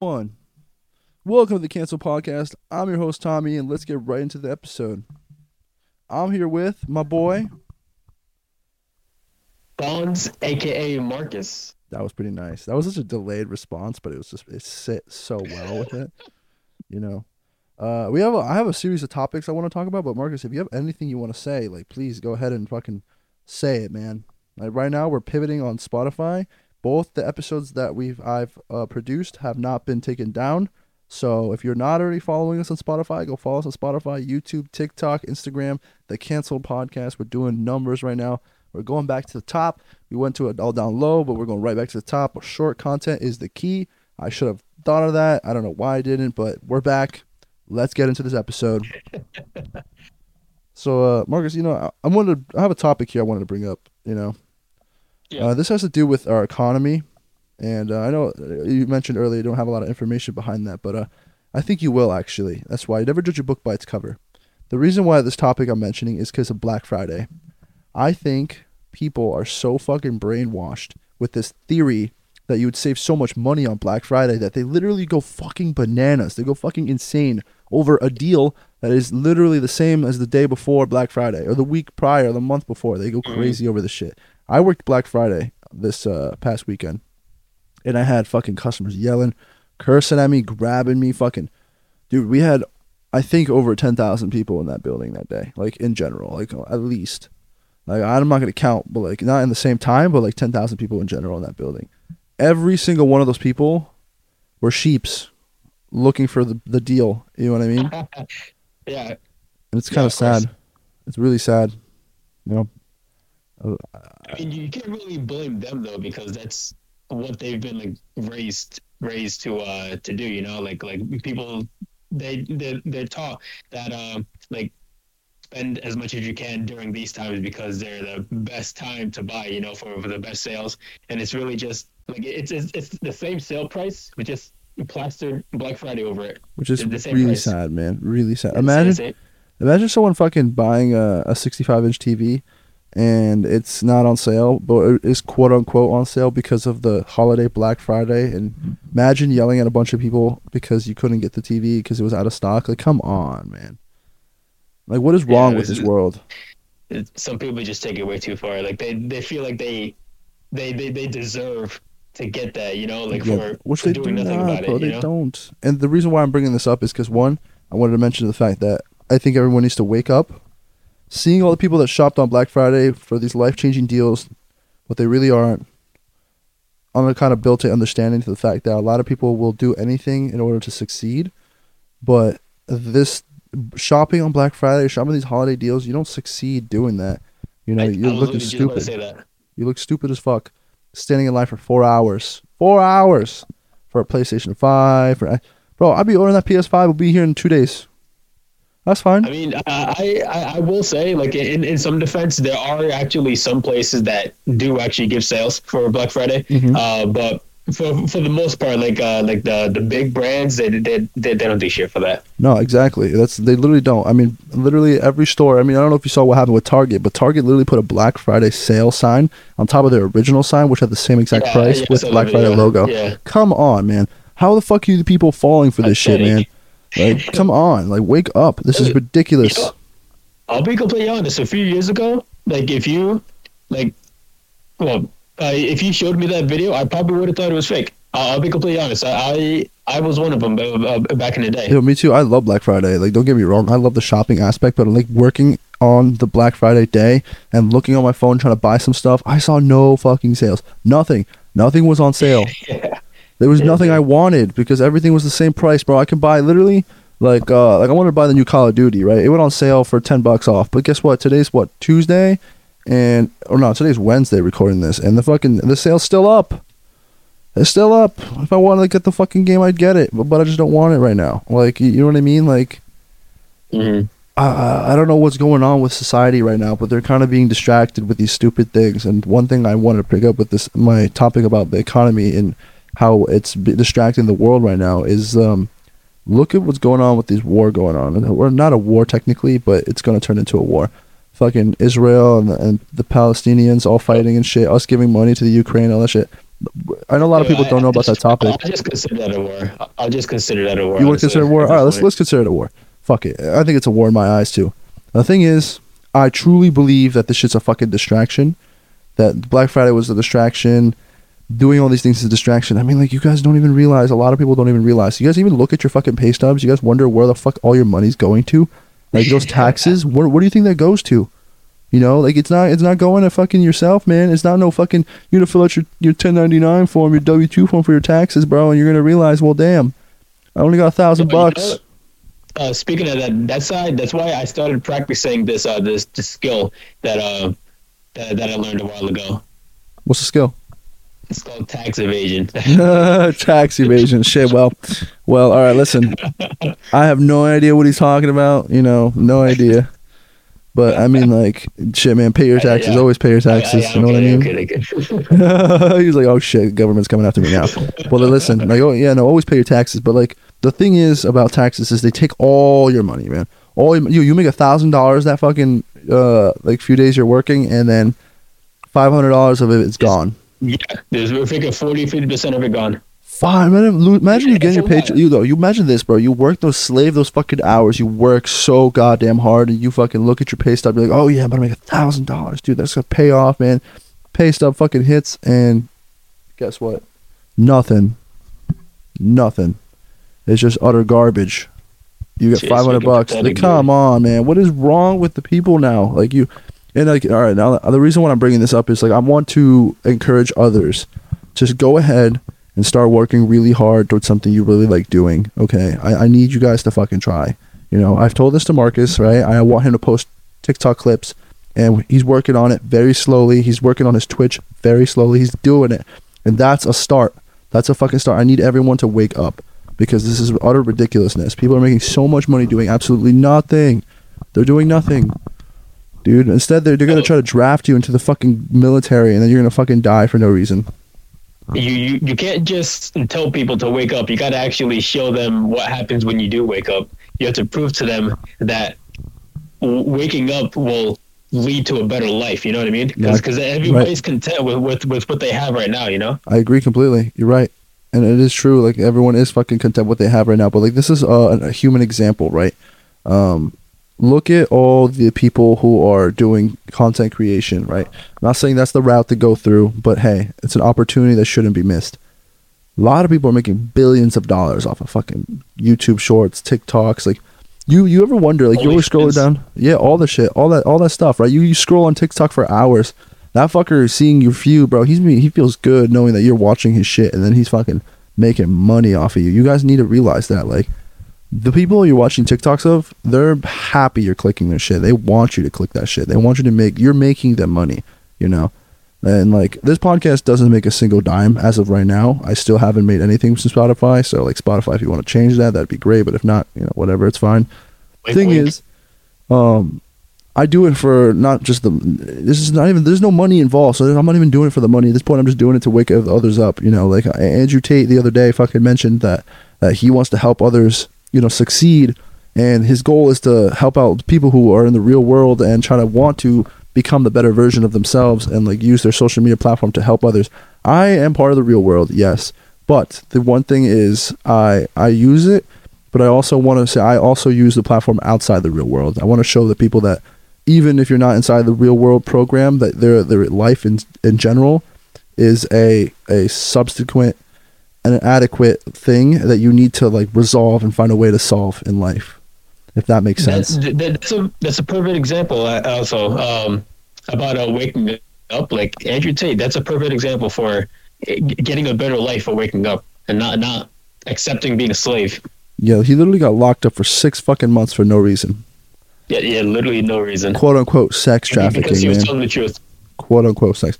One. Welcome to the Cancel Podcast. I'm your host Tommy, and let's get right into the episode. I'm here with my boy. Bonds, aka Marcus. That was pretty nice. That was such a delayed response, but it was just it sit so well with it. You know, uh, we have a, I have a series of topics I want to talk about, but Marcus, if you have anything you want to say, like please go ahead and fucking say it, man. Like right now, we're pivoting on Spotify. Both the episodes that we've I've uh, produced have not been taken down. So if you're not already following us on Spotify, go follow us on Spotify, YouTube, TikTok, Instagram. The Canceled Podcast. We're doing numbers right now. We're going back to the top. We went to it all down low, but we're going right back to the top. Short content is the key. I should have thought of that. I don't know why I didn't, but we're back. Let's get into this episode. so, uh, Marcus, you know, I, I wanted to, I have a topic here I wanted to bring up. You know, Yeah. uh, this has to do with our economy, and uh, I know uh, you mentioned earlier you don't have a lot of information behind that, but uh, I think you will actually. That's why you never judge a book by its cover. The reason why this topic I'm mentioning is because of Black Friday. I think people are so fucking brainwashed with this theory that you would save so much money on Black Friday that they literally go fucking bananas. They go fucking insane over a deal that is literally the same as the day before Black Friday or the week prior, or the month before. They go Mhm. crazy over the shit. I worked Black Friday this uh, past weekend, and I had fucking customers yelling, cursing at me, grabbing me, fucking. Dude, we had, I think, over ten thousand people in that building that day. Like in general, like at least. Like I'm not gonna count, but like not in the same time, but like ten thousand people in general in that building. Every single one of those people were sheeps looking for the, the deal. You know what I mean? yeah. And yeah, it's Yeah, kind of of sad. It's really sad. You know. Uh, I mean, you can't really blame them though because that's what they've been like raised raised to uh to do. You know, like like people they they they're taught that um like spend as much as you can during these times because they're the best time to buy. You know, for, for the best sales, and it's really just like it's it's, it's the same sale price, but just plastered Black Friday over it. which is the same really price. sad, man. Really sad. Imagine Imagine someone fucking buying a, a 65 inch TV and it's not on sale, but it is quote unquote on sale because of the holiday Black Friday. And imagine yelling at a bunch of people because you couldn't get the TV because it was out of stock. Like, come on, man. Like, what is Yeah, wrong it with this world? some people just take it way too far. Like they, they feel like they, they, they, they deserve to get that. You know, like Yeah, for, which for they do doing nothing not, about bro. it. They know, don't. And the reason why I'm bringing this up is because one, I wanted to mention the fact that I think everyone needs to wake up. Seeing all the people that shopped on Black Friday for these life changing deals, what they really aren't. I'm gonna kind of built a understanding to the fact that a lot of people will do anything in order to succeed, but this shopping on Black Friday, shopping these holiday deals, you don't succeed doing that. You know, I, you're I looking literally just about to stupid. say that. You look stupid as fuck. Standing in line for four hours. Four hours for a PlayStation 5. For, bro, I'll be ordering that PS5. We'll be here in two days. That's fine. I mean, I, I, I will say, like in, in some defense, there are actually some places that do actually give sales for Black Friday. Mhm. Uh, but for for the most part, like uh, like the the big brands, they they, they, they don't do shit for that. No, exactly. That's they literally don't. I mean, literally every store. I mean, I don't know if you saw what happened with Target, but Target literally put a Black Friday sale sign on top of their original sign, which had the same exact Yeah, price yeah, with the Black Friday video. logo. Yeah. Come on, man. How the fuck are you the people falling for this shit, man? Like, come on. Like, wake up. This is ridiculous. you know, I'll be completely honest. A few years ago, like if you, like, well, uh, if you showed me that video, I probably would have thought it was fake. I'll, I'll be completely honest. I, I I was one of them uh, uh, back in the day. Yo, me too. I love Black Friday. Like, don't get me wrong. I love the shopping aspect, but like working on the Black Friday day and looking on my phone trying to buy some stuff, I saw no fucking sales. Nothing. Nothing was on sale. There was nothing. I wanted because everything was the same price, bro. I could buy literally like uh like I wanted to buy the new Call of Duty, right? It went on sale for ten bucks off. But guess what? Today's what Tuesday, and or no, today's Wednesday. Recording this, and the fucking the sale's still up. It's still up. If I wanted to get the fucking game, I'd get it, but, but I just don't want it right now. Like you you know what I mean? Like Mhm. I, I don't know what's going on with society right now, but they're kind of being distracted with these stupid things. And one thing I wanted to pick up with this, my topic about the economy and how it's distracting the world right now is, um, look at what's going on with this war going on. We're not a war technically, but it's going to turn into a war. Fucking Israel and the, and the Palestinians all fighting and shit. Us giving money to the Ukraine, all that shit. I know a lot of people I- don't know I about that topic. I'll just consider that a war. I'll just consider that a war. You want to honestly, a war? All right, let's let's consider it a war. Fuck it. I think it's a war in my eyes too. The thing is, I truly believe that this shit's a fucking distraction. That Black Friday was a distraction. Doing all these things is a distraction. I mean, like you guys don't even realize. A lot of people don't even realize. You guys even look at your fucking pay stubs. You guys wonder where the fuck all your money's going to. Like those taxes. What what do you think that goes to? You know, like it's not it's not going to fucking yourself, man. It's not no fucking you gotta fill out your your ten ninety nine form, your W two form for your taxes, bro, and you're gonna realize, well, damn, I only got a thousand But you know bucks. uh, speaking of that, that side, that's why I started practicing this uh this, this skill that uh that, that I learned a while ago. What's the skill? It's called tax evasion. Tax evasion. Shit. Well, well. All right. Listen, I have no idea what he's talking about. You know, no idea. But I mean, like, shit, man. Pay your taxes. Yeah. Always pay your taxes. I, I, you know what I mean? okay, okay. He's like, oh shit, government's coming after me now. well, then listen, like, oh yeah, no, always pay your taxes. But like, the thing is about taxes is they take all your money, man. All you you make a thousand dollars that fucking uh like few days you're working, and then five hundred dollars of it is gone. Yeah, there's we're thinking 40, 50 percent of it gone. Fine, man. lo- Imagine you Yeah, getting your that's a paycheck. You go. You imagine this, bro. You work those slave those fucking hours. You work so goddamn hard, and you fucking look at your pay stub. You're like, oh yeah, I'm gonna make a thousand dollars, dude. That's gonna pay off, man. Pay stub fucking hits, and guess what? Nothing. Nothing. It's just utter garbage. You get five hundred bucks. Like, come on, man. What is wrong with the people now? Like you, and like, all right. Now the reason why I'm bringing this up is like I want to encourage others. Just go ahead and start working really hard towards something you really like doing. Okay, I, I need you guys to fucking try. You know, I've told this to Marcus, right? I want him to post TikTok clips, and he's working on it very slowly. He's working on his Twitch very slowly. He's doing it, and that's a start. That's a fucking start. I need everyone to wake up because this is utter ridiculousness. People are making so much money doing absolutely nothing. They're doing nothing. Dude, instead they're, they're gonna try to draft you into the fucking military and then you're gonna fucking die for no reason. You, you you can't just tell people to wake up. You got to actually show them what happens when you do wake up. You have to prove to them that w- waking up will lead to a better life. You know what I mean? Yeah, Because everybody's content with, with with what they have right now. You know? I agree completely. You're right, and it is true. Like everyone is fucking content with what they have right now. But like this is uh, a human example, right? Um, look at all the people who are doing content creation, right? I'm not saying that's the route to go through, but hey, it's an opportunity that shouldn't be missed. A lot of people are making billions of dollars off of fucking YouTube Shorts, TikToks. Like, you you ever wonder? Like, you always scrolling down, yeah, all the shit, all that all that stuff, right? You you scroll on TikTok for hours. That fucker is seeing your view, bro. He's he feels good knowing that you're watching his shit, and then he's fucking making money off of you. You guys need to realize that, like, the people you're watching TikToks of, they're happy you're clicking their shit. They want you to click that shit. They want you to make. You're making them money, you know. And like this podcast doesn't make a single dime as of right now. I still haven't made anything from Spotify. So like Spotify, if you want to change that, that'd be great. But if not, you know, whatever, it's fine. Wink, Thing wink. is, um, I do it for not just the. This is not even. There's no money involved, so I'm not even doing it for the money. At this point, I'm just doing it to wake others up. You know, like uh, Andrew Tate the other day fucking mentioned that that he wants to help others, you know, succeed, and his goal is to help out people who are in the real world and try to want to become the better version of themselves and like use their social media platform to help others. I am part of the real world, yes, but the one thing is I I use it but I also want to say I also use the platform outside the real world. I want to show the people that even if you're not inside the real world program, that their their life in in general is a a subsequent an adequate thing that you need to like resolve and find a way to solve in life. If that makes sense. that, that's a that's a perfect example. uh, Also, um, about uh, waking up. Like Andrew Tate, that's a perfect example for uh, getting a better life for waking up and not not accepting being a slave. Yeah, he literally got locked up for six fucking months for no reason. Yeah, yeah, literally no reason. Quote unquote sex because trafficking, he was man. telling the truth. quote unquote sex.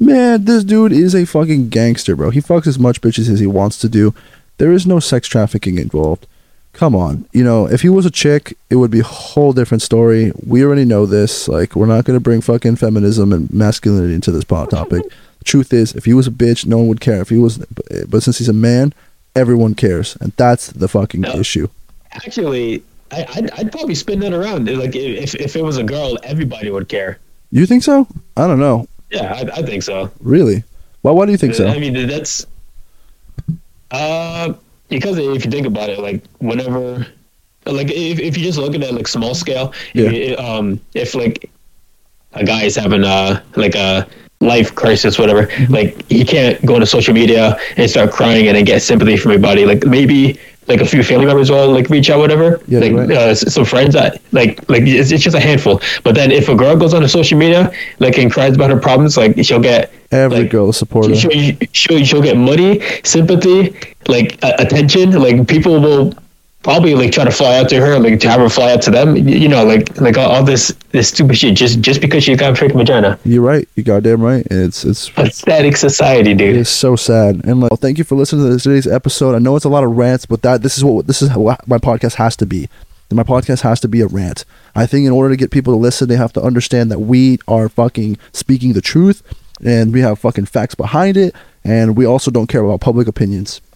Man, this dude is a fucking gangster, bro. He fucks as much bitches as he wants to do. There is no sex trafficking involved. Come on. You know, if he was a chick, it would be a whole different story. We already know this. Like, we're not going to bring fucking feminism and masculinity into this pod topic. the truth is, if he was a bitch, no one would care. If he was, but since he's a man, everyone cares. And that's the fucking No. issue. Actually, I, I'd, I'd probably spin that around. Like if if it was a girl, everybody would care. You think so? I don't know. Yeah, I, I think so. Really? Why? Why do you think so? I mean, that's uh because if you think about it, like whenever, like if, if you just look at it like small scale, Yeah. if, um, if like a guy is having a like a life crisis, whatever, Mm-hmm. like he can't go to social media and start crying and then get sympathy from everybody. Like maybe like a few family members will like reach out, whatever. Yeah, like right. uh, some friends that like like it's, it's just a handful. But then if a girl goes on to social media like and cries about her problems, like she'll get Every like, girl support. she'll, she'll, she'll get money, sympathy, like uh, attention. Like people will probably like try to fly out to her, like to have her fly out to them. You know, like like all, all this this stupid shit just just because she got a fake vagina. You're right. You goddamn right. It's it's Pathetic society, dude. It's so sad. And like, well, thank you for listening to today's episode. I know it's a lot of rants, but that this is what this is how my podcast has to be. My podcast has to be a rant. I think in order to get people to listen, they have to understand that we are fucking speaking the truth, and we have fucking facts behind it, and we also don't care about public opinions.